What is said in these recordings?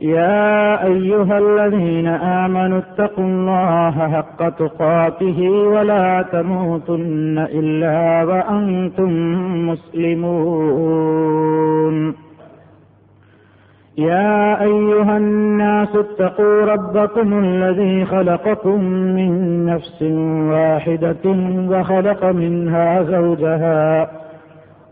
يا أيها الذين آمنوا اتقوا الله حق تقاته ولا تموتن إلا وأنتم مسلمون. يا أيها الناس اتقوا ربكم الذي خلقكم من نفس واحدة وخلق منها زوجها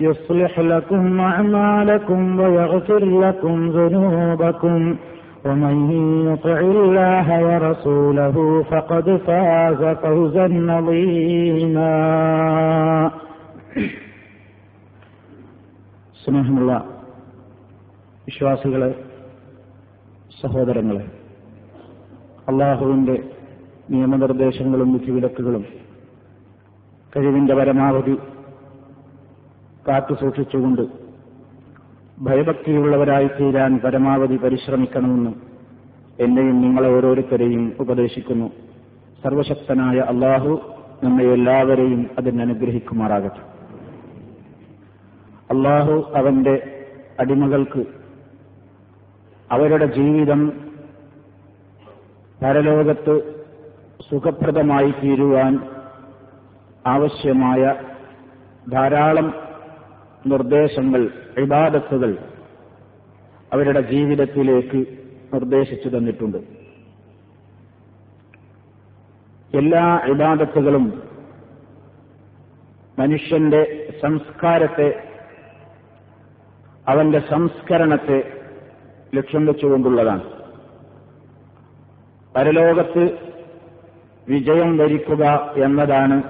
يصلح لكم أعمالكم ويغفر لكم ذنوبكم ومن يطع الله ورسوله فقد فاز فوزا عظيما സ്നേഹമുള്ള വിശ്വാസികളെ സഹോദരങ്ങളെ അള്ളാഹുവിന്റെ നിയമനിർദ്ദേശങ്ങളും വിധിവിലക്കുകളും കഴിവിന്റെ പരമാവധി കാത്തുസൂക്ഷിച്ചുകൊണ്ട് ഭയഭക്തിയുള്ളവരായി തീരാൻ പരമാവധി പരിശ്രമിക്കണമെന്ന് എന്നെയും നിങ്ങളെ ഓരോരുത്തരെയും ഉപദേശിക്കുന്നു. സർവശക്തനായ അള്ളാഹു നമ്മെ എല്ലാവരെയും അതിനനുഗ്രഹിക്കുമാറാകട്ടെ അള്ളാഹു അവന്റെ അടിമകൾക്ക് അവരുടെ ജീവിതം പരലോകത്ത് സുഖപ്രദമായി തീരുവാൻ ആവശ്യമായ ധാരാളം നിർദ്ദേശങ്ങൾ ഇബാദത്തുകൾ അവരുടെ ജീവിതത്തിലേക്ക് നിർദ്ദേശിച്ചു തന്നിട്ടുണ്ട്. എല്ലാ ഇബാദത്തുകളും മനുഷ്യന്റെ സംസ്കാരത്തെ അവന്റെ സംസ്കരണത്തെ ലക്ഷ്യം വെച്ചുകൊണ്ടുള്ളതാണ്. പരലോകത്ത് വിജയം വരിക്കുക എന്നതാണ്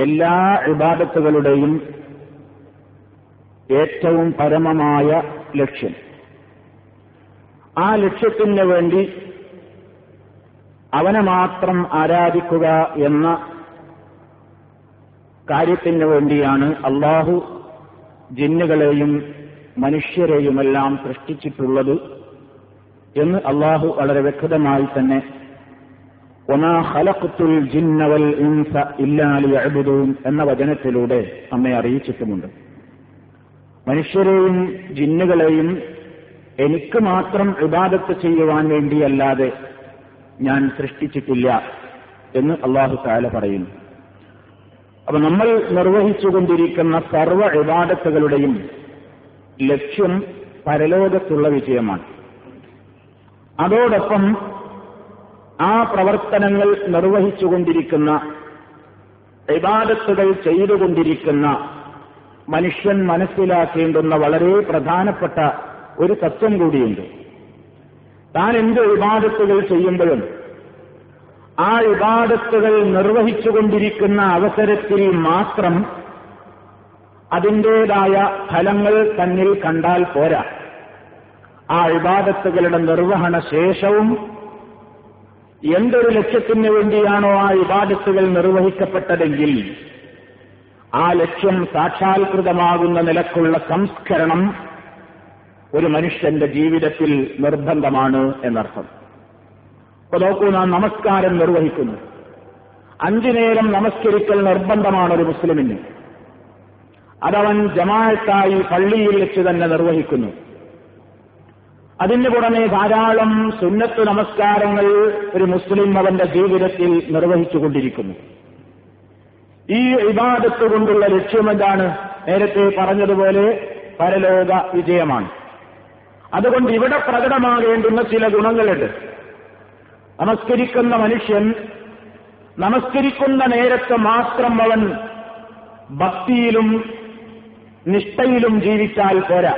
എല്ലാ ഇബാദത്തുകളുടെയും ഏറ്റവും പരമമായ ലക്ഷ്യം. ആ ലക്ഷ്യത്തിന് വേണ്ടി അവനെ മാത്രം ആരാധിക്കുക എന്ന കാര്യത്തിന് വേണ്ടിയാണ് അള്ളാഹു ജിന്നുകളെയും മനുഷ്യരെയുമെല്ലാം സൃഷ്ടിച്ചിട്ടുള്ളത് എന്ന് അള്ളാഹു വളരെ വ്യക്തമായി തന്നെ ജിന്നവൽ ഇൻസ ഇല്ലാലി അഴുതും എന്ന വചനത്തിലൂടെ നമ്മെ അറിയിച്ചിട്ടുമുണ്ട്. മനുഷ്യരെയും ജിന്നുകളെയും എനിക്ക് മാത്രം ഇബാദത്ത് ചെയ്യുവാൻ വേണ്ടിയല്ലാതെ ഞാൻ സൃഷ്ടിച്ചിട്ടില്ല എന്ന് അള്ളാഹു താല പറയുന്നു. അപ്പൊ നമ്മൾ നിർവഹിച്ചുകൊണ്ടിരിക്കുന്ന സർവ ഇബാദത്തുകളുടെയും ലക്ഷ്യം പരലോകത്തുള്ള വിജയമാണ്. അതോടൊപ്പം ആ പ്രവർത്തനങ്ങൾ നിർവഹിച്ചുകൊണ്ടിരിക്കുന്ന ഇബാദത്തുകൾ ചെയ്തുകൊണ്ടിരിക്കുന്ന മനുഷ്യൻ മനസ്സിലാക്കേണ്ടുന്ന വളരെ പ്രധാനപ്പെട്ട ഒരു തത്വം കൂടിയുണ്ട്. താൻ എന്ത് വിവാദത്തുകൾ ചെയ്യുമ്പോഴും ആ വിവാദത്തുകൾ നിർവഹിച്ചുകൊണ്ടിരിക്കുന്ന അവസരത്തിൽ മാത്രം അതിന്റേതായ ഫലങ്ങൾ തന്നിൽ കണ്ടാൽ പോരാ. ആ വിവാദത്തുകളുടെ നിർവഹണ ശേഷവും എന്തൊരു ലക്ഷ്യത്തിന് വേണ്ടിയാണോ ആ വിവാദത്തുകൾ നിർവഹിക്കപ്പെട്ടതെങ്കിൽ ആ ലക്ഷ്യം സാക്ഷാത്കൃതമാകുന്ന നിലക്കുള്ള സംസ്കരണം ഒരു മനുഷ്യന്റെ ജീവിതത്തിൽ നിർബന്ധമാണ് എന്നർത്ഥം. ഇപ്പൊ നോക്കൂ നാം നമസ്കാരം നിർവഹിക്കുന്നു. അഞ്ചു നേരം നമസ്കരിക്കൽ നിർബന്ധമാണ് ഒരു മുസ്ലിമിന്. അതവൻ ജമാഅത്തായി പള്ളിയിൽ വെച്ച് തന്നെ നിർവഹിക്കുന്നു. അതിന് പുറമെ ധാരാളം സുന്നത്ത് നമസ്കാരങ്ങൾ ഒരു മുസ്ലിം അവന്റെ ജീവിതത്തിൽ നിർവഹിച്ചുകൊണ്ടിരിക്കുന്നു. ഈ ഇബാദത്ത് കൊണ്ടുള്ള ലക്ഷ്യമെന്താണ് നേരത്തെ പറഞ്ഞതുപോലെ പരലോക വിജയമാണ്. അതുകൊണ്ട് ഇവിടെ പ്രകടമാകേണ്ടുന്ന ചില ഗുണങ്ങളുണ്ട്. നമസ്കരിക്കുന്ന മനുഷ്യൻ നമസ്കരിക്കുന്ന നേരത്ത് മാത്രം അവൻ ഭക്തിയിലും നിഷ്ഠയിലും ജീവിച്ചാൽ പോരാ.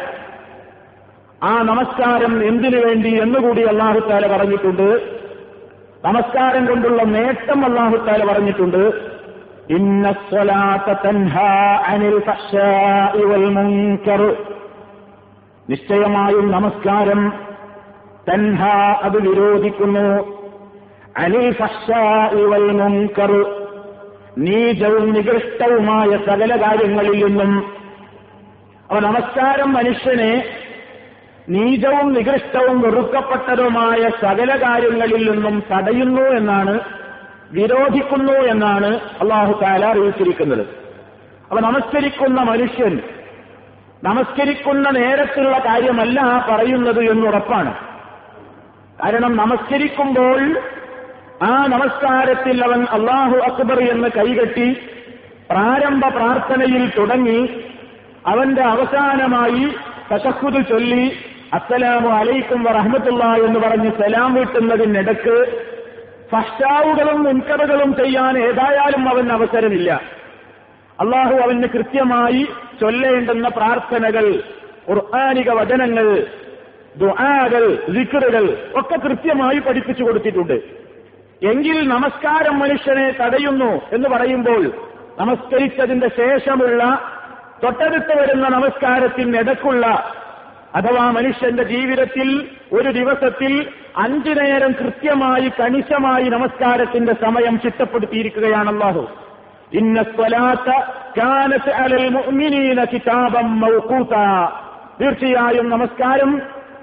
ആ നമസ്കാരം എന്തിനു വേണ്ടി എന്നുകൂടി അള്ളാഹുത്താല പറഞ്ഞിട്ടുണ്ട്. നമസ്കാരം കൊണ്ടുള്ള നേട്ടം അള്ളാഹുത്താല പറഞ്ഞിട്ടുണ്ട്. വൽ മുൻകർ. നിശ്ചയമായും നമസ്കാരം. തൻഹ അത് വിരോധിക്കുന്നു. അനിൽ ഫഹ്ശാഇ വൽ മുൻകർ. നീചവും നികൃഷ്ടവുമായ സകല കാര്യങ്ങളിൽ നിന്നും. അവ നമസ്കാരം മനുഷ്യനെ നീചവും നികൃഷ്ടവും വെറുക്കപ്പെട്ടതുമായ സകല കാര്യങ്ങളിൽ നിന്നും തടയുന്നു എന്നാണ് വിരോധിക്കുന്നു എന്നാണ് അള്ളാഹു താല അറിയിച്ചിരിക്കുന്നത്. അപ്പൊ നമസ്കരിക്കുന്ന മനുഷ്യൻ നമസ്കരിക്കുന്ന നേരത്തുള്ള കാര്യമല്ല പറയുന്നത് എന്നുറപ്പാണ് കാരണം നമസ്കരിക്കുമ്പോൾ ആ നമസ്കാരത്തിൽ അവൻ അള്ളാഹു അക്ബർ എന്ന് കൈകെട്ടി പ്രാരംഭ പ്രാർത്ഥനയിൽ തുടങ്ങി അവന്റെ അവസാനമായി തശക്കുത് ചൊല്ലി അസ്സലാമു അലൈക്കും വറഹമത്തുള്ള എന്ന് പറഞ്ഞ് സലാം വീട്ടുന്നതിനിടക്ക് ഫഷ്ടാവുകളും മുൻകറുകളും ചെയ്യാൻ ഏതായാലും അവൻ അവസരമില്ല. അള്ളാഹു അവന് കൃത്യമായി ചൊല്ലേണ്ടുന്ന പ്രാർത്ഥനകൾ ഖുർആാനിക വചനങ്ങൾ ദുആകൾ വിക്റുകൾ ഒക്കെ കൃത്യമായി പഠിപ്പിച്ചു കൊടുത്തിട്ടുണ്ട്. എങ്കിൽ നമസ്കാരം മനുഷ്യനെ തടയുന്നു എന്ന് പറയുമ്പോൾ നമസ്കരിച്ചതിന്റെ ശേഷമുള്ള തൊട്ടടുത്ത് വരുന്ന നമസ്കാരത്തിനിടക്കുള്ള അഥവാ മനുഷ്യന്റെ ജീവിതത്തിൽ ഒരു ദിവസത്തിൽ അഞ്ചു നേരം കൃത്യമായി കണിശമായി നമസ്കാരത്തിന്റെ സമയം ചിട്ടപ്പെടുത്തിയിരിക്കുകയാണ് അള്ളാഹു ഇന്ന സ്വലാത്ത അലൽ മുഅ്മിനീന മൗഖൂത. തീർച്ചയായും നമസ്കാരം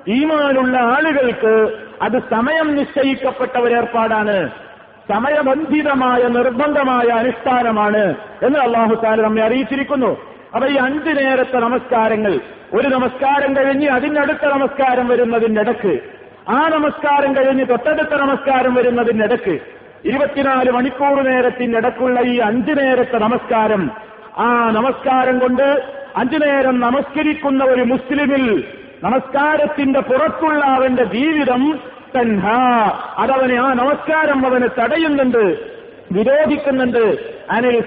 ഈമാനുള്ള ആളുകൾക്ക് അത് സമയം നിശ്ചയിക്കപ്പെട്ട ഒരു ഏർപ്പാടാണ്. സമയബന്ധിതമായ നിർബന്ധമായ അനുഷ്ഠാനമാണ് എന്ന് അള്ളാഹു താല നമ്മെ അറിയിച്ചിരിക്കുന്നു. അപ്പൊ ഈ അഞ്ചു നേരത്തെ നമസ്കാരങ്ങൾ ഒരു നമസ്കാരം കഴിഞ്ഞ് അതിനടുത്ത നമസ്കാരം വരുന്നതിനിടക്ക് ആ നമസ്കാരം കഴിഞ്ഞ് തൊട്ടടുത്ത നമസ്കാരം വരുന്നതിനിടക്ക് ഇരുപത്തിനാല് മണിക്കൂർ നേരത്തിനിടക്കുള്ള ഈ അഞ്ചു നേരത്തെ നമസ്കാരം ആ നമസ്കാരം കൊണ്ട് അഞ്ചു നേരം നമസ്കരിക്കുന്ന ഒരു മുസ്ലിമിൽ നമസ്കാരത്തിന്റെ പുറത്തുള്ള അവന്റെ ജീവിതം തൻഹ അതവനെ ആ നമസ്കാരം അവന് തടയുന്നുണ്ട് വിരോധിക്കുന്നുണ്ട്. അനിൽ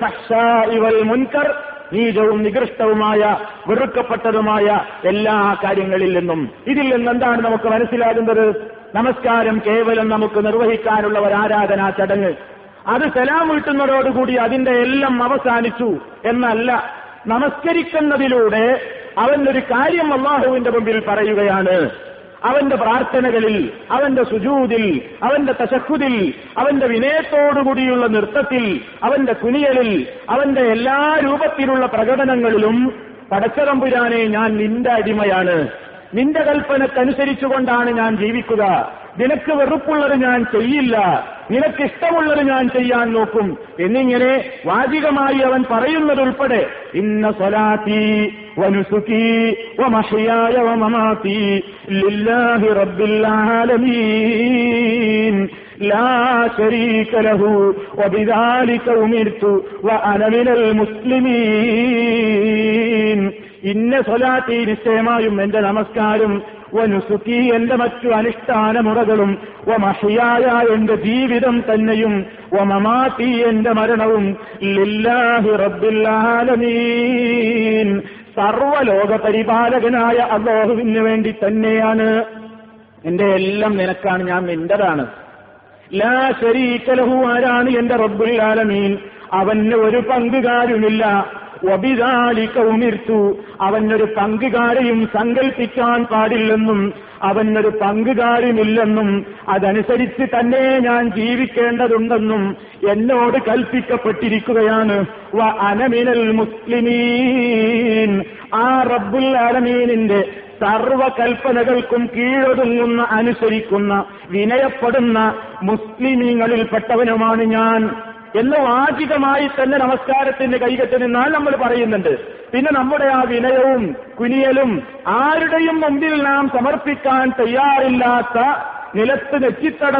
ഇവൽ മുൻകർ നീചവും നികൃഷ്ടവുമായ വെറുക്കപ്പെട്ടതുമായ എല്ലാ കാര്യങ്ങളിൽ നിന്നും. ഇതിൽ നിന്ന് എന്താണ് നമുക്ക് മനസ്സിലാകുന്നത്? നമസ്കാരം കേവലം നമുക്ക് നിർവഹിക്കാനുള്ള ഒരു ആരാധനാ ചടങ്ങ്. അത് സലാം വീട്ടുന്നതോടുകൂടി അതിന്റെ എല്ലാം അവസാനിച്ചു എന്നല്ല. നമസ്കരിക്കുന്നതിലൂടെ അവൻ ഒരു കാര്യം അള്ളാഹുവിന്റെ മുമ്പിൽ പറയുകയാണ്. അവന്റെ പ്രാർത്ഥനകളിൽ അവന്റെ സുജൂതിൽ അവന്റെ തശക്കുതിൽ അവന്റെ വിനയത്തോടുകൂടിയുള്ള നൃത്തത്തിൽ അവന്റെ കുനിയലിൽ അവന്റെ എല്ലാ രൂപത്തിലുള്ള പ്രകടനങ്ങളിലും പടച്ചതമ്പുരാനെ ഞാൻ നിന്റെ അടിമയാണ്. നിന്റെ കൽപ്പനക്കനുസരിച്ചുകൊണ്ടാണ് ഞാൻ ജീവിക്കുക. നിനക്ക് വെറുപ്പുള്ളത് ഞാൻ ചെയ്യില്ല. നിനക്ക് ഇഷ്ടമുള്ളത് ഞാൻ ചെയ്യാൻ നോക്കും. എന്നിങ്ങനെ വാചികമായി അവൻ പറയുന്നതുൾപ്പെടെ ഇന്ന സ്വലാത്തി വനുസുഖി വമഹയായ വമമാത്തി ലില്ലാഹി റബ്ബിൽ ആലമീൻ لا شريك له وبذلك أمرت وأنا من المسلمين ഇന്ന സ്വലാത്തി നിശ്ചയമായും എന്റെ നമസ്കാരം വനുസുക്കി എന്റെ മറ്റു അനുഷ്ഠാന മുറകളും വമഹിയായ എന്റെ ജീവിതം തന്നെയും വമമാത്തി എന്റെ മരണവും ലില്ലാഹി റബ്ബിൽ ആലമീൻ സർവലോക പരിപാലകനായ അള്ളാഹുവിന് വേണ്ടി തന്നെയാണ്. എന്റെ എല്ലാം നിനക്കാണ് ഞാൻ നിന്റെതാണ്. ലാ ശരീക്കലഹു ആരാണ് എന്റെ റബ്ബുൽ ആലമീൻ? അവന് ഒരു പങ്കുകാരുമില്ല. ഒബിതാലിക്കവുമിർത്തു അവനൊരു പങ്കുകാരെയും സങ്കൽപ്പിക്കാൻ പാടില്ലെന്നും അവനൊരു പങ്കുകാരുമില്ലെന്നും അതനുസരിച്ച് തന്നെ ഞാൻ ജീവിക്കേണ്ടതുണ്ടെന്നും എന്നോട് കൽപ്പിക്കപ്പെട്ടിരിക്കുകയാണ്. വ അനമിനൽ മുസ്ലിമീൻ. ആ റബ്ബുൽ അലമീനിന്റെ സർവകൽപ്പനകൾക്കും കീഴൊതുങ്ങുന്ന അനുസരിക്കുന്ന വിനയപ്പെടുന്ന മുസ്ലിമീങ്ങളിൽപ്പെട്ടവനുമാണ് ഞാൻ. എന്ന് വാചികമായി തന്നെ നമസ്കാരത്തിന് കൈകെട്ടി നിന്നാൽ നമ്മൾ പറയുന്നുണ്ട്. പിന്നെ നമ്മുടെ ആ വിനയവും കുനിയലും ആരുടെയും മുമ്പിൽ നാം സമർപ്പിക്കാൻ തയ്യാറില്ലാത്ത നിലത്ത് നെറ്റിത്തട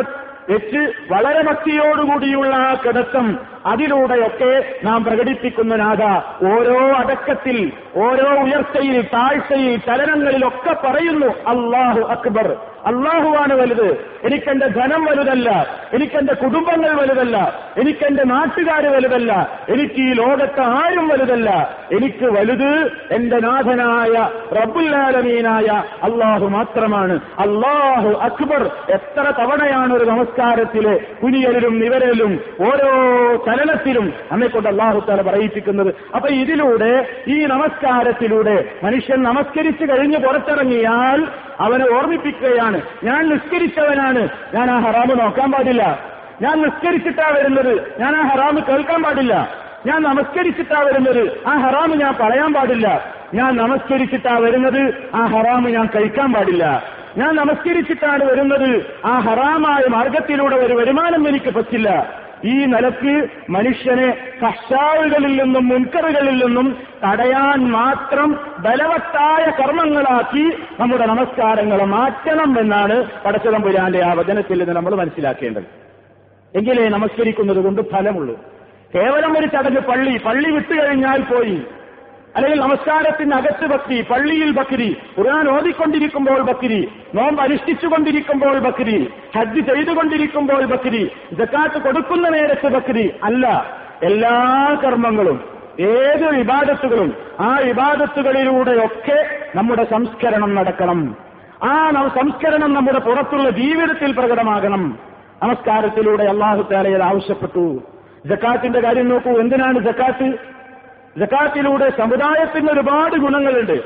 വെച്ച് വളരെ ഭക്തിയോടുകൂടിയുള്ള ആ കിടത്തം അതിലൂടെയൊക്കെ നാം പ്രകടിപ്പിക്കുന്ന നാഥ ഓരോ അടക്കത്തിൽ ഓരോ ഉയർച്ചയിൽ താഴ്ചയിൽ ചലനങ്ങളിലൊക്കെ പറയുന്നു അള്ളാഹു അക്ബർ. അള്ളാഹുവാണ് വലുത്. എനിക്കെന്റെ ധനം വലുതല്ല. എനിക്കെന്റെ കുടുംബങ്ങൾ വലുതല്ല. എനിക്കെന്റെ നാട്ടുകാർ വലുതല്ല. എനിക്ക് ഈ ലോകത്ത് ആരും വലുതല്ല. എനിക്ക് വലുത് എന്റെ നാഥനായ റബുല്ലാലമീനായ അള്ളാഹു മാത്രമാണ്. അള്ളാഹു അക്ബർ എത്ര തവണയാണ് ഒരു നമസ്കാരത്തിലെ കുനിയലിലും നിവരലും ഓരോ ചലനത്തിലും നമ്മെ കൊണ്ട് അള്ളാഹു താല പറയിപ്പിക്കുന്നത്. അപ്പൊ ഇതിലൂടെ ഈ നമസ്കാരത്തിലൂടെ മനുഷ്യൻ നമസ്കരിച്ചു കഴിഞ്ഞ് പുറത്തിറങ്ങിയാൽ അവനെ ഓർമ്മിപ്പിക്കുകയാണ്. ഞാൻ നിസ്കരിച്ചവനാണ്. ഞാൻ ആ ഹറാമ് നോക്കാൻ പാടില്ല. ഞാൻ നിസ്കരിച്ചിട്ടാ വരുന്നത്. ഞാൻ ആ ഹറാമ് കേൾക്കാൻ പാടില്ല. ഞാൻ നമസ്കരിച്ചിട്ടാ വരുന്നത്. ആ ഹറാമ് ഞാൻ പറയാൻ പാടില്ല. ഞാൻ നമസ്കരിച്ചിട്ടാ വരുന്നത്. ആ ഹറാമ് ഞാൻ കഴിക്കാൻ പാടില്ല. ഞാൻ നമസ്കരിച്ചിട്ടാണ് വരുന്നത്. ആ ഹറാമായ മാർഗത്തിലൂടെ ഒരു വരുമാനം എനിക്ക് പറ്റില്ല. ഈ നിലയ്ക്ക് മനുഷ്യനെ കഷായുകളിൽ നിന്നും മുൻകറുകളിൽ നിന്നും തടയാൻ മാത്രം ബലവത്തായ കർമ്മങ്ങളാക്കി നമ്മുടെ നമസ്കാരങ്ങൾ മാറ്റണം എന്നാണ് പടച്ചതമ്പുരാന്റെ ആ വചനത്തിൽ നിന്ന് നമ്മൾ മനസ്സിലാക്കേണ്ടത്. എങ്കിലേ നമസ്കരിക്കുന്നത് കൊണ്ട് ഫലമുള്ളൂ. കേവലം ഒരു ചടങ്ങ് പള്ളി പള്ളി വിട്ടുകഴിഞ്ഞാൽ പോയി. അല്ലെങ്കിൽ നമസ്കാരത്തിന് അകത്ത് ഭക്തി പള്ളിയിൽ ബക്രി ഖുർആൻ ഓതിക്കൊണ്ടിരിക്കുമ്പോൾ ബക്രി നോമ്പ് അനുഷ്ഠിച്ചുകൊണ്ടിരിക്കുമ്പോൾ ബക്രി ഹജ്ജ് ചെയ്തുകൊണ്ടിരിക്കുമ്പോൾ ബക്രി ജക്കാത്ത് കൊടുക്കുന്ന നേരത്ത് ബക്രി അല്ല. എല്ലാ കർമ്മങ്ങളും ഏത് വിവാദത്തുകളും ആ വിവാദത്തുകളിലൂടെയൊക്കെ നമ്മുടെ സംസ്കരണം നടക്കണം. ആ സംസ്കരണം നമ്മുടെ പുറത്തുള്ള ജീവിതത്തിൽ പ്രകടമാകണം. നമസ്കാരത്തിലൂടെ അള്ളാഹു താലയിൽ ആവശ്യപ്പെട്ടു. ജക്കാത്തിന്റെ കാര്യം നോക്കൂ എന്തിനാണ് ജക്കാത്ത്? ജക്കാത്തിലൂടെ സമുദായത്തിന് ഒരുപാട് ഗുണങ്ങളുണ്ട്.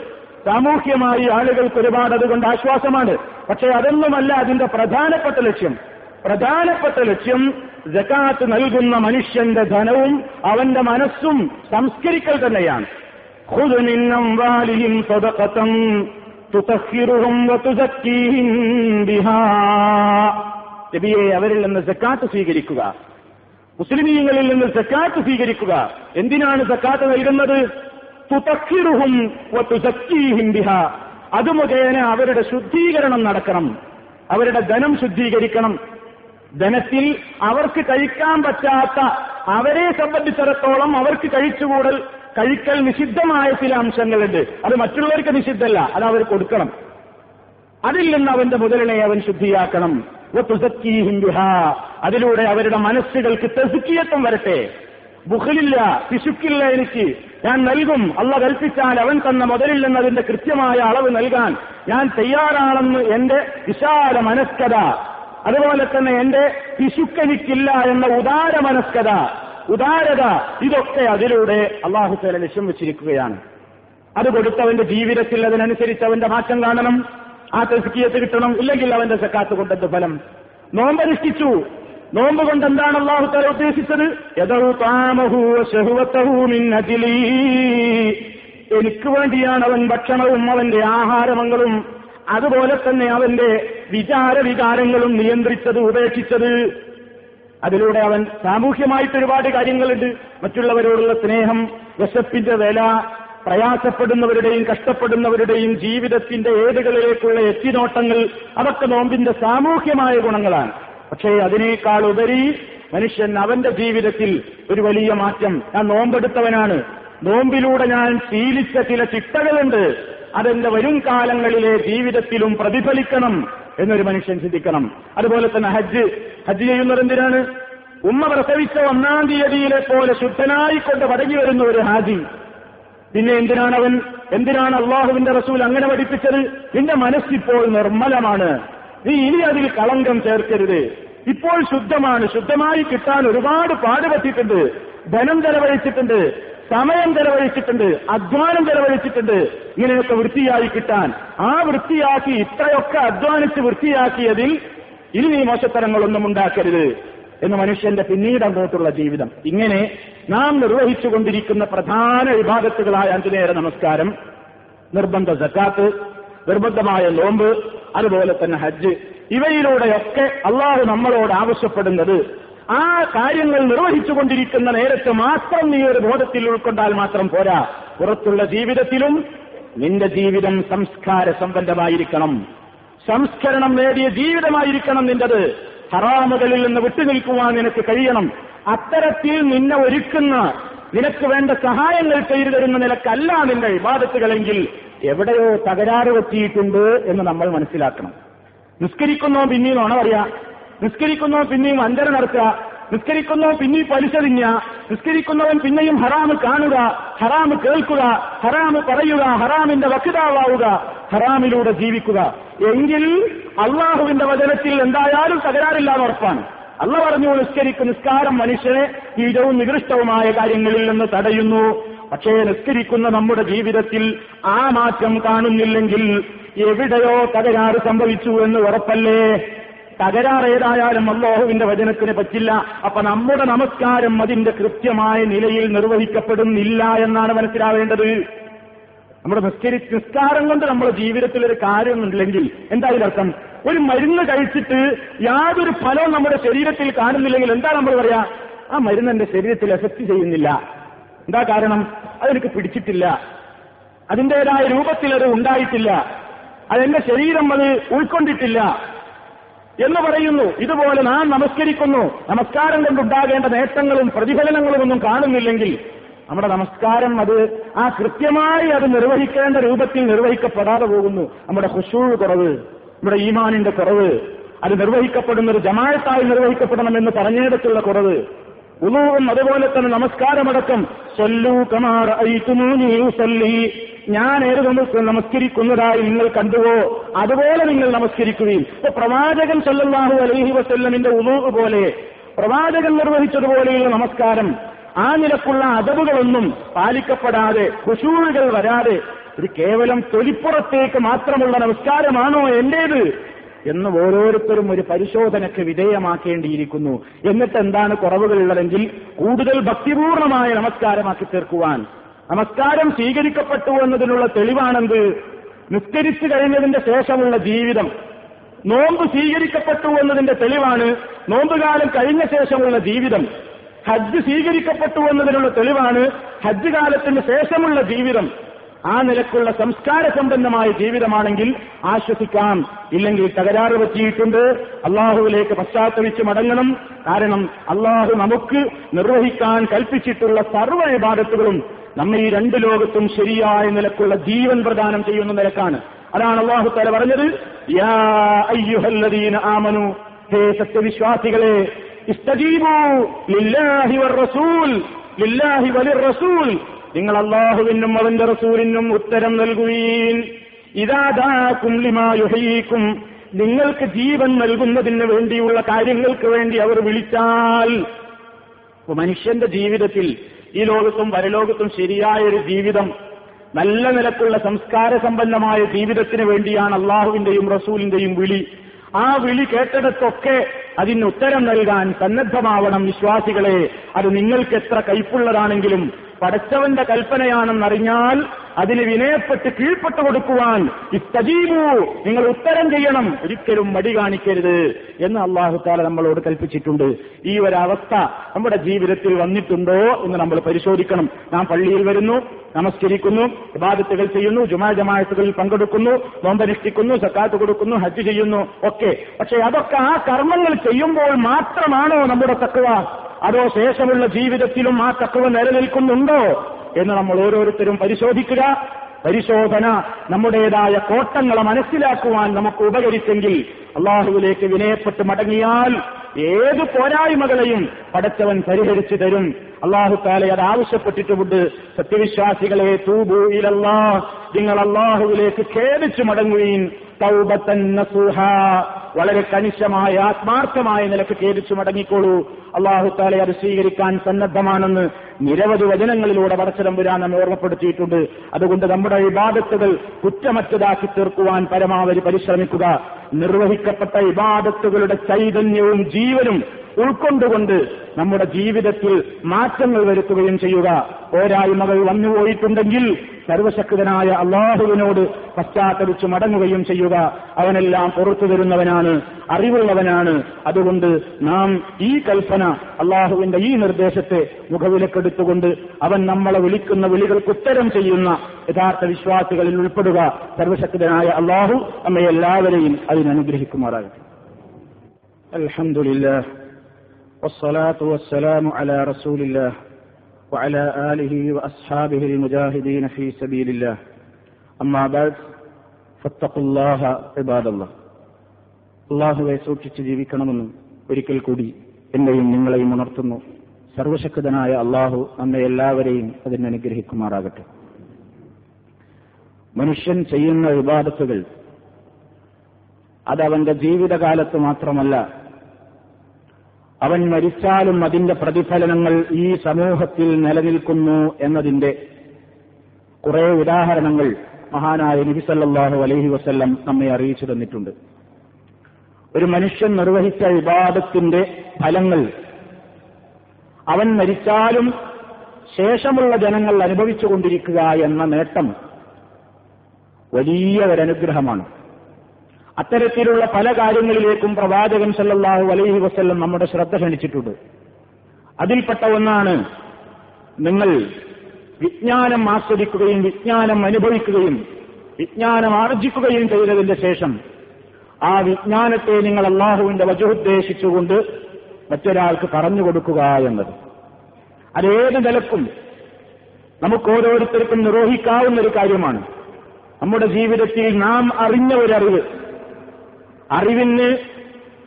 സാമൂഹ്യമായി ആളുകൾക്ക് ഒരുപാട് അതുകൊണ്ട് ആശ്വാസമാണ്. പക്ഷേ അതൊന്നുമല്ല അതിന്റെ പ്രധാനപ്പെട്ട ലക്ഷ്യം. പ്രധാനപ്പെട്ട ലക്ഷ്യം ജക്കാത്ത് നൽകുന്ന മനുഷ്യന്റെ ധനവും അവന്റെ മനസ്സും സംസ്കരിക്കൽ തന്നെയാണ്. അവരിൽ നിന്ന് ജക്കാത്ത് സ്വീകരിക്കുക. മുസ്ലിമീങ്ങളിൽ നിന്ന് സക്കാത്ത് സ്വീകരിക്കുക. എന്തിനാണ് സക്കാത്ത് നൽകുന്നത്? തുതക്കിറുഹും അത് മുഖേന അവരുടെ ശുദ്ധീകരണം നടക്കണം. അവരുടെ ധനം ശുദ്ധീകരിക്കണം. ധനത്തിൽ അവർക്ക് കഴിക്കാൻ പറ്റാത്ത അവരെ സംബന്ധിച്ചിടത്തോളം അവർക്ക് കഴിച്ചുകൂടൽ കഴിക്കൽ നിഷിദ്ധമായ ചില അംശങ്ങളുണ്ട്. അത് മറ്റുള്ളവർക്ക് നിഷിദ്ധല്ല അത് അവർ കൊടുക്കണം. അതിൽ നിന്ന് അവന്റെ മുതലിനെ അവൻ ശുദ്ധിയാക്കണം. അതിലൂടെ അവരുടെ മനസ്സുകൾക്ക് തെസുക്കിയത്വം വരട്ടെ. ബുഖലില്ല പിശുക്കില്ല എനിക്ക്. ഞാൻ നൽകും. അല്ല കൽപ്പിച്ചാൽ അവൻ തന്ന മുതലിൽ നിന്നതിന്റെ കൃത്യമായ അളവ് നൽകാൻ ഞാൻ തയ്യാറാണെന്ന് എന്റെ വിശാല മനസ്കത അതുപോലെ തന്നെ എന്റെ പിശുക്കനിക്കില്ല എന്ന ഉദാര മനസ്കത ഉദാരത ഇതൊക്കെ അതിലൂടെ അള്ളാഹുസേല ലക്ഷ്യം വെച്ചിരിക്കുകയാണ്. അത് കൊടുത്തവന്റെ ജീവിതത്തിൽ അതിനനുസരിച്ച് അവന്റെ മാറ്റം കാണണം. ആ തെസ്കിയത്ത് കിട്ടണം ഇല്ലെങ്കിൽ അവന്റെ സക്കാത്ത് കൊണ്ടെന്ത് ഫലം? നോമ്പനുഷ്ഠിച്ചു. നോമ്പ് കൊണ്ട് എന്താണ് അള്ളാഹു തല ഉദ്ദേശിച്ചത്? എനിക്ക് വേണ്ടിയാണ് അവൻ ഭക്ഷണവും അവന്റെ ആഹാരമങ്ങളും അതുപോലെ തന്നെ അവന്റെ വിചാര വികാരങ്ങളും നിയന്ത്രിച്ചത് ഉപേക്ഷിച്ചത്. അതിലൂടെ അവൻ സാമൂഹ്യമായിട്ട് ഒരുപാട് കാര്യങ്ങളുണ്ട്. മറ്റുള്ളവരോടുള്ള സ്നേഹം വിശപ്പിന്റെ വില പ്രയാസപ്പെടുന്നവരുടെയും കഷ്ടപ്പെടുന്നവരുടെയും ജീവിതത്തിന്റെ ഏടുകളിലേക്കുള്ള എത്തിനോട്ടങ്ങൾ അതൊക്കെ നോമ്പിന്റെ സാമൂഹ്യമായ ഗുണങ്ങളാണ്. പക്ഷേ അതിനേക്കാൾ ഉപരി മനുഷ്യൻ അവന്റെ ജീവിതത്തിൽ ഒരു വലിയ മാറ്റം. ഞാൻ നോമ്പെടുത്തവനാണ്. നോമ്പിലൂടെ ഞാൻ ശീലിച്ച ചില ചിട്ടകളുണ്ട്. അതെന്റെ വരും കാലങ്ങളിലെ ജീവിതത്തിലും പ്രതിഫലിക്കണം എന്നൊരു മനുഷ്യൻ ചിന്തിക്കണം. അതുപോലെ തന്നെ ഹജ്ജ്. ഹജ്ജ് ചെയ്യുന്നത് എന്തിനാണ്? ഉമ്മ പ്രസവിച്ച ഒന്നാം തീയതിയിലെ പോലെ ശുദ്ധനായിക്കൊണ്ട് മടങ്ങി വരുന്ന ഒരു ഹാജി. പിന്നെ എന്തിനാണ് അവൻ എന്തിനാണ് അള്ളാഹുവിന്റെ റസൂൽ അങ്ങനെ പഠിപ്പിച്ചത്? നിന്റെ മനസ്സിപ്പോൾ നിർമ്മലമാണ്. നീ ഇനി അതിൽ കളങ്കം ചേർക്കരുത്. ഇപ്പോൾ ശുദ്ധമാണ്. ശുദ്ധമായി കിട്ടാൻ ഒരുപാട് പാടുപറ്റിയിട്ടുണ്ട്. ധനം ചെലവഴിച്ചിട്ടുണ്ട്. സമയം ചെലവഴിച്ചിട്ടുണ്ട്. അധ്വാനം ചെലവഴിച്ചിട്ടുണ്ട്. ഇങ്ങനെയൊക്കെ വൃത്തിയായി കിട്ടാൻ. ആ വൃത്തിയാക്കി ഇത്രയൊക്കെ അധ്വാനിച്ച് വൃത്തിയാക്കിയതിൽ ഇനി നീ മോശത്തരങ്ങളൊന്നും ഉണ്ടാക്കരുത്. എന്ന് മനുഷ്യന്റെ പിന്നീട് അങ്ങോട്ടുള്ള ജീവിതം. ഇങ്ങനെ നാം നിർവഹിച്ചുകൊണ്ടിരിക്കുന്ന പ്രധാന വിഭാഗത്തുകളായ അഞ്ചു നേര നമസ്കാരം നിർബന്ധ സക്കാത്ത് നിർബന്ധമായ നോമ്പ് അതുപോലെ തന്നെ ഹജ്ജ്. ഇവയിലൂടെയൊക്കെ അള്ളാഹു നമ്മളോട് ആവശ്യപ്പെടുന്നത് ആ കാര്യങ്ങൾ നിർവഹിച്ചുകൊണ്ടിരിക്കുന്ന നേരത്ത് മാത്രം നീ ഒരു ബോധത്തിൽ ഉൾക്കൊണ്ടാൽ മാത്രം പോരാ. പുറത്തുള്ള ജീവിതത്തിലും നിന്റെ ജീവിതം സംസ്കാര സംബന്ധമായിരിക്കണം. സംസ്കരണം നേടിയ ജീവിതമായിരിക്കണം നിന്റത്. ഹറാമുകളിൽ നിന്ന് വിട്ടുനിൽക്കുവാൻ നിനക്ക് കഴിയണം. അത്തരത്തിൽ നിന്നെ ഒരുക്കുന്ന നിനക്ക് വേണ്ട സഹായങ്ങൾ ചെയ്തു തരുന്ന നിലക്കല്ല നിന്റെ ഇബാദത്തുകളെങ്കിൽ എവിടെയോ തകരാറ് പറ്റിയിട്ടുണ്ട് എന്ന് നമ്മൾ മനസ്സിലാക്കണം. നിസ്കരിക്കുന്നോ പിന്നെയും നുണ പറയാ. നിസ്കരിക്കുന്നോ പിന്നെയും അഞ്ചര നടക്കുക നിസ്കരിക്കുന്നോ പിന്നെയും പലിശ തിന്ന നിസ്കരിക്കുന്നവൻ പിന്നെയും ഹറാമ് കാണുക. ഹറാമ് കേൾക്കുക. ഹറാമ് പറയുക. ഹറാമിന്റെ വക്താവാവുക. ഹറാമിലൂടെ ജീവിക്കുക. എങ്കിൽ അള്ളാഹുവിന്റെ വചനത്തിൽ എന്തായാലും തകരാറില്ലാതെ ഉറപ്പാണ്. അള്ള പറഞ്ഞു നിസ്കരിക്കും നിസ്കാരം മനുഷ്യനെ തീരവും നികൃഷ്ടവുമായ കാര്യങ്ങളിൽ നിന്ന് തടയുന്നു. പക്ഷേ നിസ്കരിക്കുന്ന നമ്മുടെ ജീവിതത്തിൽ ആ മാറ്റം കാണുന്നില്ലെങ്കിൽ എവിടെയോ തകരാറ് സംഭവിച്ചു എന്ന് ഉറപ്പല്ലേ? തകരാർ ഏതായാലും അള്ളാഹുവിന്റെ വചനത്തിന് പറ്റില്ല. അപ്പൊ നമ്മുടെ നമസ്കാരം അതിന്റെ കൃത്യമായ നിലയിൽ നിർവഹിക്കപ്പെടുന്നില്ല എന്നാണ് മനസ്സിലാവേണ്ടത്. നമ്മുടെ നിസ്കരി നിസ്കാരം കൊണ്ട് നമ്മുടെ ജീവിതത്തിൽ ഒരു കാര്യമൊന്നുമില്ലെങ്കിൽ എന്താ അർത്ഥം? ഒരു മരുന്ന് കഴിച്ചിട്ട് യാതൊരു ഫലവും നമ്മുടെ ശരീരത്തിൽ കാണുന്നില്ലെങ്കിൽ എന്താ നമ്മൾ പറയാ? ആ മരുന്ന് എന്റെ ശരീരത്തിൽ എഫക്ട് ചെയ്യുന്നില്ല. എന്താ കാരണം? അതെനിക്ക് പിടിച്ചിട്ടില്ല. അതിന്റേതായ രൂപത്തിൽ അത് ഉണ്ടായിട്ടില്ല. അതെന്റെ ശരീരം അത് ഉൾക്കൊണ്ടിട്ടില്ല എന്ന് പറയുന്നു. ഇതുപോലെ നാം നമസ്കരിക്കുന്നു. നമസ്കാരം കൊണ്ടുണ്ടാകേണ്ട നേട്ടങ്ങളും പ്രതിഫലനങ്ങളും ഒന്നും കാണുന്നില്ലെങ്കിൽ നമ്മുടെ നമസ്കാരം അത് ആ കൃത്യമായി അത് നിർവഹിക്കേണ്ട രൂപത്തിൽ നിർവഹിക്കപ്പെടാതെ പോകുന്നു. നമ്മുടെ ഹുഷൂൾ കുറവ് നമ്മുടെ ഈമാനിന്റെ കുറവ് അത് നിർവഹിക്കപ്പെടുന്ന ഒരു ജമായത്തായി നിർവഹിക്കപ്പെടണമെന്ന് പറഞ്ഞിടത്തുള്ള കുറവ്. ഉലൂവും അതുപോലെ തന്നെ നമസ്കാരമടക്കം. ഞാൻ ഏത് നമസ്കരിക്കുന്നതായി നിങ്ങൾ കണ്ടുവോ അതുപോലെ നിങ്ങൾ നമസ്കരിക്കുകയും. ഇപ്പൊ പ്രവാചകൻ സല്ലാഹു അലൈഹി വസല്ലമിന്റെ ഉലൂവ് പോലെ പ്രവാചകൻ നിർവഹിച്ചതുപോലെയുള്ള നമസ്കാരം ആ നിലക്കുള്ള അതവുകളൊന്നും പാലിക്കപ്പെടാതെ കുശൂഴുകൾ വരാതെ ഒരു കേവലം തൊലിപ്പുറത്തേക്ക് മാത്രമുള്ള നമസ്കാരമാണോ എന്റേത്? എന്ന് ഓരോരുത്തരും ഒരു പരിശോധനയ്ക്ക് വിധേയമാക്കേണ്ടിയിരിക്കുന്നു. എന്നിട്ട് എന്താണ് കുറവുകളുള്ളതെങ്കിൽ കൂടുതൽ ഭക്തിപൂർണമായ നമസ്കാരമാക്കി തീർക്കുവാൻ. നമസ്കാരം സ്വീകരിക്കപ്പെട്ടു എന്നതിനുള്ള തെളിവാണെന്ത്? നിസ്കരിച്ചു കഴിഞ്ഞതിന്റെ ശേഷമുള്ള ജീവിതം. നോമ്പ് സ്വീകരിക്കപ്പെട്ടു എന്നതിന്റെ തെളിവാണ് നോമ്പുകാലം കഴിഞ്ഞ ശേഷമുള്ള ജീവിതം. ഹജ്ജ് സ്വീകരിക്കപ്പെട്ടു എന്നതിനുള്ള തെളിവാണ് ഹജ്ജ് കാലത്തിന് ശേഷമുള്ള ജീവിതം. ആ നിലക്കുള്ള സംസ്കാര സമ്പന്നമായ ജീവിതമാണെങ്കിൽ ആശ്വസിക്കാം. ഇല്ലെങ്കിൽ തകരാറ് പറ്റിയിട്ടുണ്ട്. അള്ളാഹുവിലേക്ക് പശ്ചാത്തലിച്ച് മടങ്ങണം. കാരണം അള്ളാഹു നമുക്ക് നിർവഹിക്കാൻ കൽപ്പിച്ചിട്ടുള്ള സർവ വിഭാഗത്തുകളും നമ്മെ ഈ രണ്ട് ലോകത്തും ശരിയായ നിലക്കുള്ള ജീവൻ പ്രദാനം ചെയ്യുന്ന നിലക്കാണ്. അതാണ് അള്ളാഹു തല പറഞ്ഞത് യാ ആമനു. ഹേ സത്യവിശ്വാസികളെ നിങ്ങൾ അള്ളാഹുവിനും അവന്റെ റസൂലിനും ഉത്തരം നൽകുകയും ഇതാദാക്കും ലിമായുഹീക്കും നിങ്ങൾക്ക് ജീവൻ നൽകുന്നതിന് വേണ്ടിയുള്ള കാര്യങ്ങൾക്ക് വേണ്ടി അവർ വിളിച്ചാൽ. മനുഷ്യന്റെ ജീവിതത്തിൽ ഈ ലോകത്തും പരലോകത്തും ശരിയായ ഒരു ജീവിതം നല്ല നിലക്കുള്ള സംസ്കാര സമ്പന്നമായ ജീവിതത്തിന് വേണ്ടിയാണ് അള്ളാഹുവിന്റെയും റസൂലിന്റെയും വിളി. ആ വിളി കേട്ടിടത്തൊക്കെ അതിന് ഉത്തരം നൽകാൻ സന്നദ്ധമാവണം വിശ്വാസികളെ. അത് നിങ്ങൾക്ക് എത്ര കൈപ്പുള്ളതാണെങ്കിലും പടച്ചവന്റെ കൽപ്പനയാണെന്നറിഞ്ഞാൽ അതിന് വിനയപ്പെട്ട് കീഴ്പ്പെട്ടു കൊടുക്കുവാൻ ഇസ്തജീബു നിങ്ങൾ ഉത്തരം ചെയ്യണം. ഒരിക്കലും മടി കാണിക്കരുത് എന്ന് അള്ളാഹു താല നമ്മളോട് കൽപ്പിച്ചിട്ടുണ്ട്. ഈ ഒരവസ്ഥ നമ്മുടെ ജീവിതത്തിൽ വന്നിട്ടുണ്ടോ എന്ന് നമ്മൾ പരിശോധിക്കണം. നാം പള്ളിയിൽ വരുന്നു നമസ്കരിക്കുന്നു വിവാദത്തുകൾ ചെയ്യുന്നു ജുമാ ജമാഅത്തുകളിൽ പങ്കെടുക്കുന്നു നോമ്പനുഷ്ഠിക്കുന്നു സക്കാത്ത് കൊടുക്കുന്നു ഹജ്ജ് ചെയ്യുന്നു ഒക്കെ. പക്ഷെ അതൊക്കെ ആ കർമ്മങ്ങൾ ചെയ്യുമ്പോൾ മാത്രമാണോ നമ്മുടെ തക്കുവ അതോ ശേഷമുള്ള ജീവിതത്തിലും ആ തക്കവ നിലനിൽക്കുന്നുണ്ടോ എന്ന് നമ്മൾ ഓരോരുത്തരും പരിശോധിക്കുക. പരിശോധന നമ്മുടേതായ കോട്ടങ്ങളെ മനസ്സിലാക്കുവാൻ നമുക്ക് ഉപകരിച്ചെങ്കിൽ അള്ളാഹുവിലേക്ക് വിനയപ്പെട്ട് മടങ്ങിയാൽ ഏത് പോരായ്മകളെയും പടച്ചവൻ പരിഹരിച്ചു തരും. അള്ളാഹു താലെ അത് ആവശ്യപ്പെട്ടിട്ടുമുണ്ട്. സത്യവിശ്വാസികളെ തൂബൂയിലല്ലാ നിങ്ങൾ അള്ളാഹുവിലേക്ക് ഖേദിച്ചു മടങ്ങുകയും വളരെ കണിശമായ ആത്മാർത്ഥമായ നിലയ്ക്ക് ഖേദിച്ചു മടങ്ങിക്കോളൂ. അള്ളാഹു താലെ അത് സ്വീകരിക്കാൻ സന്നദ്ധമാണെന്ന് നിരവധി വചനങ്ങളിലൂടെ പടച്ചതമ്പുരാൻ നമ്മെ ഓർമ്മപ്പെടുത്തിയിട്ടുണ്ട്. അതുകൊണ്ട് നമ്മുടെ ഇബാദത്തുകൾ കുറ്റമറ്റതാക്കി തീർക്കുവാൻ പരമാവധി പരിശ്രമിക്കുക. നിർവഹിക്കപ്പെട്ട ഇബാദത്തുകളുടെ ചൈതന്യവും ജീവനും ഉൾക്കൊണ്ടുകൊണ്ട് നമ്മുടെ ജീവിതത്തിൽ മാറ്റങ്ങൾ വരുത്തുകയും ചെയ്യുക. പോരായ്മകൾ വന്നുപോയിട്ടുണ്ടെങ്കിൽ സർവശക്തനായ അള്ളാഹുവിനോട് പശ്ചാത്തലിച്ചു മടങ്ങുകയും ചെയ്യുക. അവനെല്ലാം പുറത്തു തരുന്നവനാണ് അറിവുള്ളവനാണ്. അതുകൊണ്ട് നാം ഈ കൽപ്പന അള്ളാഹുവിന്റെ ഈ നിർദ്ദേശത്തെ മുഖവിലക്കെടുത്തുകൊണ്ട് അവൻ നമ്മളെ വിളിക്കുന്ന വിളികൾക്ക് ഉത്തരം ചെയ്യുന്ന യഥാർത്ഥ വിശ്വാസികളിൽ ഉൾപ്പെടുക. സർവശക്തനായ അള്ളാഹു നമ്മെ എല്ലാവരെയും അതിനനുഗ്രഹിക്കുമാറാകട്ടെ. അൽഹംദുലില്ലാ والصلاة والسلام على رسول الله وعلى آله وأصحابه المجاهدين في سبيل الله أما بعد فاتقوا الله عباد الله അള്ളാഹുവെ സൂക്ഷിച്ച് ജീവിക്കണമെന്ന് ഒരിക്കൽ കൂടി എന്നെയും നിങ്ങളെയും ഉണർത്തുന്നു സർവശക്തനായ അള്ളാഹു നമ്മെ എല്ലാവരെയും അതിനനുഗ്രഹിക്കുമാറാകട്ടെ മനുഷ്യൻ ചെയ്യുന്ന വിവാദത്തുകൾ അതവന്റെ ജീവിതകാലത്ത് മാത്രമല്ല അവൻ മരിച്ചാലും അതിന്റെ പ്രതിഫലനങ്ങൾ ഈ സമൂഹത്തിൽ നിലനിൽക്കുന്നു എന്നതിന്റെ കുറെ ഉദാഹരണങ്ങൾ മഹാനായ നബിസല്ലാഹു അലഹി വസ്ല്ലം നമ്മെ അറിയിച്ചു തന്നിട്ടുണ്ട്. ഒരു മനുഷ്യൻ നിർവഹിച്ച വിവാദത്തിന്റെ ഫലങ്ങൾ അവൻ മരിച്ചാലും ശേഷമുള്ള ജനങ്ങൾ അനുഭവിച്ചുകൊണ്ടിരിക്കുക എന്ന നേട്ടം വലിയ ഒരനുഗ്രഹമാണ് അത്തരത്തിലുള്ള പല കാര്യങ്ങളിലേക്കും പ്രവാചകൻ സല്ലാഹു അലൈഹി വസ്ല്ലം നമ്മുടെ ശ്രദ്ധ ക്ഷണിച്ചിട്ടുണ്ട്. അതിൽപ്പെട്ട ഒന്നാണ് നിങ്ങൾ വിജ്ഞാനം ആസ്വദിക്കുകയും വിജ്ഞാനം അനുഭവിക്കുകയും വിജ്ഞാനം ആർജിക്കുകയും ചെയ്തതിന്റെ ശേഷം ആ വിജ്ഞാനത്തെ നിങ്ങൾ അള്ളാഹുവിന്റെ വജുദ്ദേശിച്ചുകൊണ്ട് മറ്റൊരാൾക്ക് പറഞ്ഞു കൊടുക്കുക എന്നത്. അതേത് നിലക്കും നമുക്ക് ഓരോരുത്തർക്കും നിർവഹിക്കാവുന്ന ഒരു കാര്യമാണ്. നമ്മുടെ ജീവിതത്തിൽ നാം അറിഞ്ഞ ഒരറിവ് അറിവിന്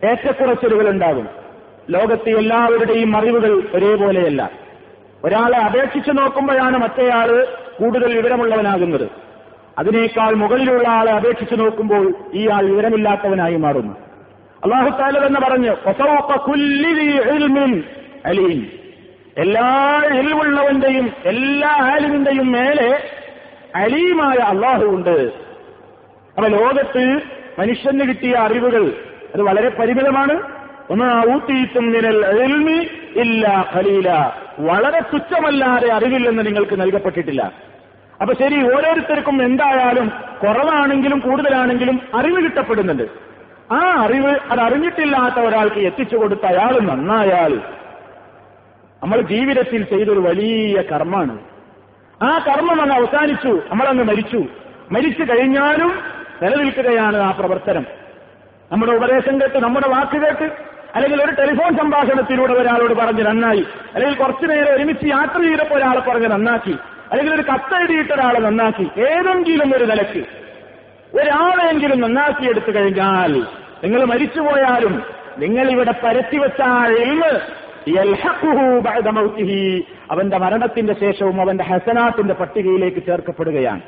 ഏറ്റക്കുറച്ചിലുകൾ ഉണ്ടാകും ലോകത്തെ എല്ലാവരുടെയും അറിവുകൾ ഒരേപോലെയല്ല. ഒരാളെ അപേക്ഷിച്ച് നോക്കുമ്പോഴാണ് മറ്റേയാൾ കൂടുതൽ വിവരമുള്ളവനാകുന്നത്. അതിനേക്കാൾ മുകളിലുള്ള ആളെ അപേക്ഷിച്ച് നോക്കുമ്പോൾ ഈ ആൾ വിവരമില്ലാത്തവനായി മാറുന്നു. അള്ളാഹു താല തന്നെ പറഞ്ഞു അലീം. എല്ലാ എരിവുള്ളവന്റെയും എല്ലാ ആലിമിന്റെയും മേലെ അലീമായ അള്ളാഹു ഉണ്ട്. അപ്പൊ ലോകത്ത് മനുഷ്യന് കിട്ടിയ അറിവുകൾ അത് വളരെ പരിമിതമാണ്. ഒന്ന് ഊട്ടിയിട്ടും നിനൽ എൽമി ഇല്ല ഖലീല. വളരെ തുച്ഛമല്ലാതെ അറിവില്ലെന്ന് നിങ്ങൾക്ക് നൽകപ്പെട്ടിട്ടില്ല. അപ്പൊ ശരി ഓരോരുത്തർക്കും എന്തായാലും കുറവാണെങ്കിലും കൂടുതലാണെങ്കിലും അറിവ് കിട്ടപ്പെടുന്നുണ്ട്. ആ അറിവ് അത് അറിഞ്ഞിട്ടില്ലാത്ത ഒരാൾക്ക് എത്തിച്ചു കൊടുത്ത അയാൾ നന്നായാൽ നമ്മൾ ജീവിതത്തിൽ ചെയ്തൊരു വലിയ കർമ്മമാണ്. ആ കർമ്മം അങ്ങ് അവസാനിച്ചു നമ്മളങ്ങ് മരിച്ചു. മരിച്ചു കഴിഞ്ഞാലും നിലനിൽക്കുകയാണ് ആ പ്രവർത്തനം. നമ്മുടെ ഉപദേശം കേട്ട് നമ്മുടെ വാക്ക് കേട്ട് അല്ലെങ്കിൽ ഒരു ടെലിഫോൺ സംഭാഷണത്തിലൂടെ ഒരാളോട് പറഞ്ഞ് നന്നായി അല്ലെങ്കിൽ കുറച്ചു നേരം ഒരുമിച്ച് യാത്ര ചെയ്തപ്പോൾ ഒരാളെ പറഞ്ഞ് നന്നാക്കി അല്ലെങ്കിൽ ഒരു കത്തെഴുതിയിട്ട് ഒരാളെ നന്നാക്കി ഏതെങ്കിലും ഒരു നിലയ്ക്ക് ഒരാളെങ്കിലും നന്നാക്കിയെടുത്തു കഴിഞ്ഞാൽ നിങ്ങൾ മരിച്ചുപോയാലും നിങ്ങൾ ഇവിടെ പരത്തിവെച്ച ആ എൽമ് അവന്റെ മരണത്തിന്റെ ശേഷവും അവന്റെ ഹസനാത്തിന്റെ പട്ടികയിലേക്ക് ചേർക്കപ്പെടുകയാണ്.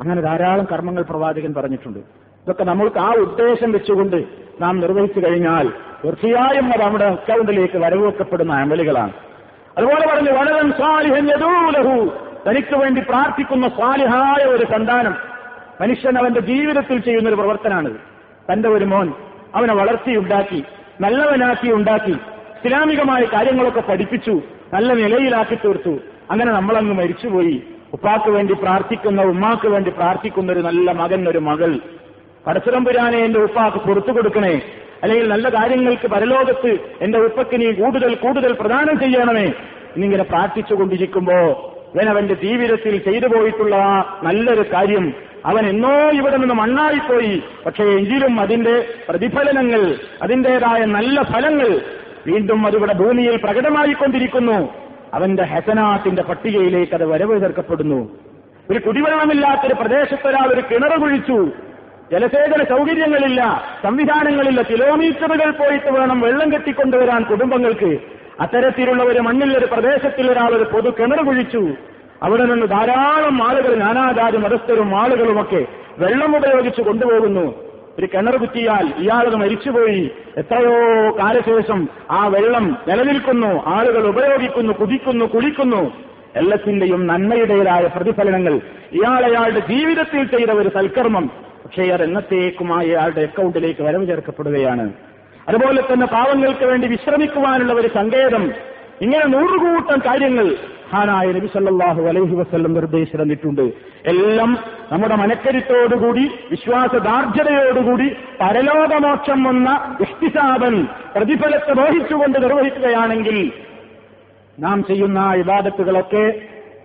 അങ്ങനെ ധാരാളം കർമ്മങ്ങൾ പ്രവാചകൻ പറഞ്ഞിട്ടുണ്ട്. ഇതൊക്കെ നമ്മൾക്ക് ആ ഉദ്ദേശം വെച്ചുകൊണ്ട് നാം നിർവഹിച്ചു കഴിഞ്ഞാൽ തീർച്ചയായും അത് നമ്മുടെ അക്കൗണ്ടിലേക്ക് വരവുവെക്കപ്പെടുന്ന അമലുകളാണ്. അതുപോലെ പറഞ്ഞു വളരെ സാലിഹൻ യദൂലഹു. തനിക്ക് വേണ്ടി പ്രാർത്ഥിക്കുന്ന സാലിഹായ ഒരു സന്താനം. മനുഷ്യൻ അവന്റെ ജീവിതത്തിൽ ചെയ്യുന്ന ഒരു പ്രവർത്തനമാണിത് തന്റെ ഒരു മോൻ അവനെ വളർത്തിയുണ്ടാക്കി നല്ലവനാക്കി ഉണ്ടാക്കി ഇസ്ലാമികമായ കാര്യങ്ങളൊക്കെ പഠിപ്പിച്ചു നല്ല നിലയിലാക്കി തീർത്തു. അങ്ങനെ നമ്മളങ്ങ് മരിച്ചുപോയി. ഉപ്പാക്ക് വേണ്ടി പ്രാർത്ഥിക്കുന്ന ഉമ്മാക്ക് വേണ്ടി പ്രാർത്ഥിക്കുന്ന ഒരു നല്ല മകൻ ഒരു മകൾ. പടച്ചുറമ്പുരാനെ എന്റെ ഉപ്പാക്ക് പുറത്തു കൊടുക്കണേ. അല്ലെങ്കിൽ നല്ല കാര്യങ്ങൾക്ക് പരലോകത്ത് എന്റെ ഉപ്പക്ക് നീ കൂടുതൽ കൂടുതൽ പ്രദാനം ചെയ്യണമേ. എന്നിങ്ങനെ പ്രാർത്ഥിച്ചുകൊണ്ടിരിക്കുമ്പോ ഇവൻ അവന്റെ ജീവിതത്തിൽ ചെയ്തു പോയിട്ടുള്ള ആ നല്ലൊരു കാര്യം അവൻ എന്നോ ഇവിടെ നിന്ന് മണ്ണായിപ്പോയി പക്ഷേ എങ്കിലും അതിന്റെ പ്രതിഫലനങ്ങൾ അതിന്റേതായ നല്ല ഫലങ്ങൾ വീണ്ടും അതിവിടെ ഭൂമിയിൽ പ്രകടമായിക്കൊണ്ടിരിക്കുന്നു. അവന്റെ ഹസനാത്തിന്റെ പട്ടികയിലേക്ക് അത് വരവ് ചേർക്കപ്പെടുന്നു ഒരു കുടിവെള്ളമില്ലാത്തൊരു പ്രദേശത്ത് ഒരാൾ ഒരു കിണർ കുഴിച്ചു. ജലസേചന സൗകര്യങ്ങളില്ല. സംവിധാനങ്ങളില്ല. കിലോമീറ്ററുകൾ പോയിട്ട് വേണം വെള്ളം കെട്ടിക്കൊണ്ടുവരാൻ കുടുംബങ്ങൾക്ക്. അത്തരത്തിലുള്ള ഒരു മണ്ണിൽ ഒരു പ്രദേശത്തിൽ ഒരാൾ ഒരു പൊതു കിണർ കുഴിച്ചു. അവിടെ നിന്ന് ധാരാളം ആളുകൾ നാനാജാതി മതസ്ഥരും ആളുകളുമൊക്കെ വെള്ളം ഉപയോഗിച്ച് കൊണ്ടുപോകുന്നു. ഒരു കിണർ കുത്തിയാൽ ഇയാളത് മരിച്ചുപോയി. എത്രയോ കാലശേഷം ആ വെള്ളം നിലനിൽക്കുന്നു ആളുകൾ ഉപയോഗിക്കുന്നു കുതിക്കുന്നു കുളിക്കുന്നു. എല്ലാത്തിന്റെയും നന്മയുടേതായ പ്രതിഫലനങ്ങൾ. ഇയാൾ അയാളുടെ ജീവിതത്തിൽ ചെയ്ത ഒരു സൽക്കർമ്മം. പക്ഷേ അത് എന്നത്തേക്കുമായി അയാളുടെ അക്കൗണ്ടിലേക്ക് വരവ് ചേർക്കപ്പെടുകയാണ്. അതുപോലെ തന്നെ പാവങ്ങൾക്ക് വേണ്ടി വിശ്രമിക്കുവാനുള്ള ഒരു സങ്കേതം. ഇങ്ങനെ നൂറുകൂട്ടം കാര്യങ്ങൾ ഹാനായ നബി സല്ലാഹു അലൈഹി വസ്ല്ലം നിർദ്ദേശം തന്നിട്ടുണ്ട് എല്ലാം നമ്മുടെ മനക്കരുത്തോടുകൂടി വിശ്വാസദാർഢ്യതയോടുകൂടി പരലോകമോക്ഷം വന്ന ഇഷ്ടിസാബൻ പ്രതിഫലത്തെ മോഹിച്ചുകൊണ്ട് നിർവഹിക്കുകയാണെങ്കിൽ നാം ചെയ്യുന്ന ഇബാദത്തുകളൊക്കെ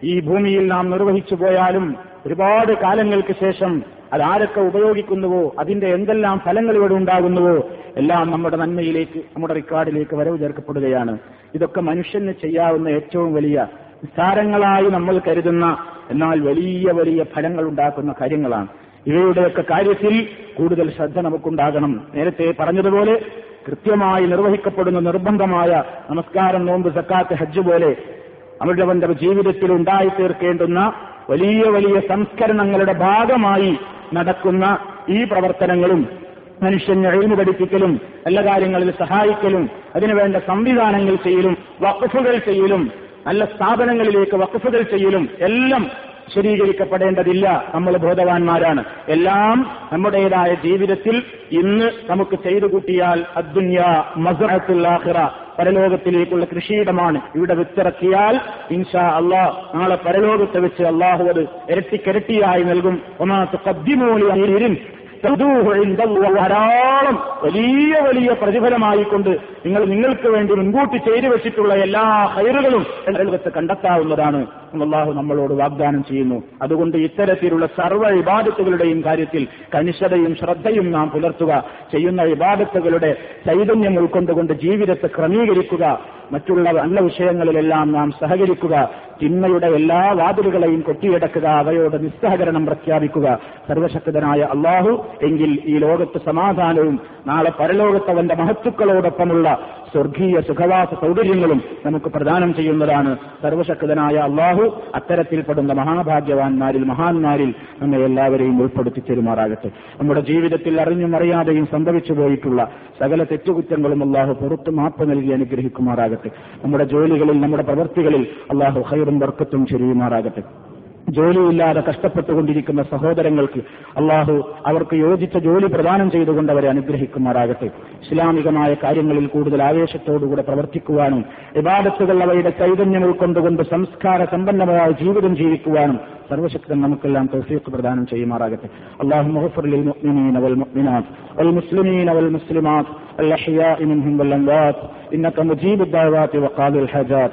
ഈ ഭൂമിയിൽ നാം നിർവഹിച്ചു പോയാലും ഒരുപാട് കാലങ്ങൾക്ക് ശേഷം അത് ആരൊക്കെ ഉപയോഗിക്കുന്നുവോ അതിന്റെ എന്തെല്ലാം ഫലങ്ങൾ ഇവിടെ ഉണ്ടാകുന്നുവോ എല്ലാം നമ്മുടെ നന്മയിലേക്ക് നമ്മുടെ റിക്കാർഡിലേക്ക് വരവ് ചേർക്കപ്പെടുകയാണ്. ഇതൊക്കെ മനുഷ്യന് ചെയ്യാവുന്ന ഏറ്റവും വലിയ നിസ്സാരങ്ങളായി നമ്മൾ കരുതുന്ന എന്നാൽ വലിയ വലിയ ഫലങ്ങൾ ഉണ്ടാക്കുന്ന കാര്യങ്ങളാണ്. ഇവയുടെയൊക്കെ കാര്യത്തിൽ കൂടുതൽ ശ്രദ്ധ നമുക്കുണ്ടാകണം. നേരത്തെ പറഞ്ഞതുപോലെ കൃത്യമായി നിർവഹിക്കപ്പെടുന്ന നിർബന്ധമായ നമസ്കാരം നോമ്പ് സക്കാത്ത് ഹജ്ജ് പോലെ അവരുടെ ജീവിതത്തിൽ ഉണ്ടായിത്തീർക്കേണ്ടുന്ന വലിയ വലിയ സംസ്കരണങ്ങളുടെ ഭാഗമായി നടക്കുന്ന ഈ പ്രവർത്തനങ്ങളും മനുഷ്യൻ എഴുതി പഠിപ്പിക്കലും എല്ലാ കാര്യങ്ങളിൽ സഹായിക്കലും അതിനുവേണ്ട സംവിധാനങ്ങൾ ചെയ്യലും വഖഫുകൾ ചെയ്യലും നല്ല സ്ഥാപനങ്ങളിലേക്ക് വഖഫുകൾ ചെയ്യലും എല്ലാം ശരീകരിക്കപ്പെടേണ്ടതില്ല. നമ്മൾ ബോധവാന്മാരാണ്. എല്ലാം നമ്മുടേതായ ജീവിതത്തിൽ ഇന്ന് നമുക്ക് ചെയ്തു കൂട്ടിയാൽ അദ്ദുന്യ മസറത്തുല്ലാഹിറ പരലോകത്തിലേക്കുള്ള കൃഷിയിടമാണ്. ഇവിടെ വിത്തിറക്കിയാൽ ഇൻഷാ അള്ളാഹ് നാളെ പരലോകത്തെ വെച്ച് അള്ളാഹു അത് ഇരട്ടിക്കിരട്ടിയായി നൽകും. പദ്യമൂലി അങ്ങിരിൻ ധാരാളം വലിയ വലിയ പ്രതിഫലമായിക്കൊണ്ട് നിങ്ങൾ നിങ്ങൾക്ക് വേണ്ടി മുൻകൂട്ടി ചെയ്തു വെച്ചിട്ടുള്ള എല്ലാ ഹൈറുകളും ലോകത്ത് കണ്ടെത്താവുന്നതാണ് അള്ളാഹു നമ്മളോട് വാഗ്ദാനം ചെയ്യുന്നു. അതുകൊണ്ട് ഇത്തരത്തിലുള്ള സർവ ഇബാദത്തുകളുടെയും കാര്യത്തിൽ കണിശതയും ശ്രദ്ധയും നാം പുലർത്തുക. ചെയ്യുന്ന ഇബാദത്തുകളുടെ ചൈതന്യം ഉൾക്കൊണ്ടുകൊണ്ട് ജീവിതത്തെ ക്രമീകരിക്കുക. മറ്റുള്ള നല്ല വിഷയങ്ങളിലെല്ലാം നാം സഹകരിക്കുക. തിന്മയുടെ എല്ലാ വാതിലുകളെയും കൊട്ടിയടക്കുക. അവയോട് നിസ്സഹകരണം പ്രഖ്യാപിക്കുക. സർവശക്തനായ അള്ളാഹു എങ്കിൽ ഈ ലോകത്ത് സമാധാനവും നാളെ പരലോകത്തവന്റെ മഹത്തുക്കളോടൊപ്പമുള്ള സ്വർഗീയ സുഖവാസ സൗകര്യങ്ങളും നമുക്ക് പ്രദാനം ചെയ്യുന്നതാണ് സർവശക്തനായ അള്ളാഹു. അത്തരത്തിൽപ്പെടുന്ന മഹാഭാഗ്യവാന്മാരിൽ മഹാന്മാരിൽ നമ്മെ എല്ലാവരെയും ഉൾപ്പെടുത്തി തെരുമാറാകട്ടെ. നമ്മുടെ ജീവിതത്തിൽ അറിഞ്ഞും അറിയാതെയും സംഭവിച്ചു പോയിട്ടുള്ള സകല തെറ്റുകുറ്റങ്ങളും അള്ളാഹു പുറത്തു മാപ്പ് നൽകി അനുഗ്രഹിക്കുമാറാകട്ടെ. നമ്മുടെ ജോലികളിൽ നമ്മുടെ പ്രവൃത്തികളിൽ അള്ളാഹു ഹൈറും വർക്കത്തും ചെരിയുമാറാകട്ടെ. ജോലിയില്ലാതെ കഷ്ടപ്പെട്ടുകൊണ്ടിരിക്കുന്ന സഹോദരങ്ങൾക്ക് അള്ളാഹു അവർക്ക് യോജിച്ച ജോലി പ്രദാനം ചെയ്തുകൊണ്ട് അവരെ അനുഗ്രഹിക്കുമാറാകട്ടെ ഇസ്ലാമികമായ കാര്യങ്ങളിൽ കൂടുതൽ ആവേശത്തോടുകൂടെ പ്രവർത്തിക്കുവാനും വിവാദത്തുകൾ അവയുടെ ചൈതന്യം ഉൾക്കൊണ്ടുകൊണ്ട് സംസ്കാര സമ്പന്നമായ ജീവിതം ജീവിക്കുവാനും സർവശക്തൻ നമുക്കെല്ലാം തൗഫീഖ് പ്രദാനം ചെയ്യുമാറാകട്ടെ അള്ളാഹു മുഹഫർ للمؤمنين والمؤمنات والمسلمين والمسلمات الأحياء منهم والأموات إنك مجيب الدعوات وقاضي الحاجات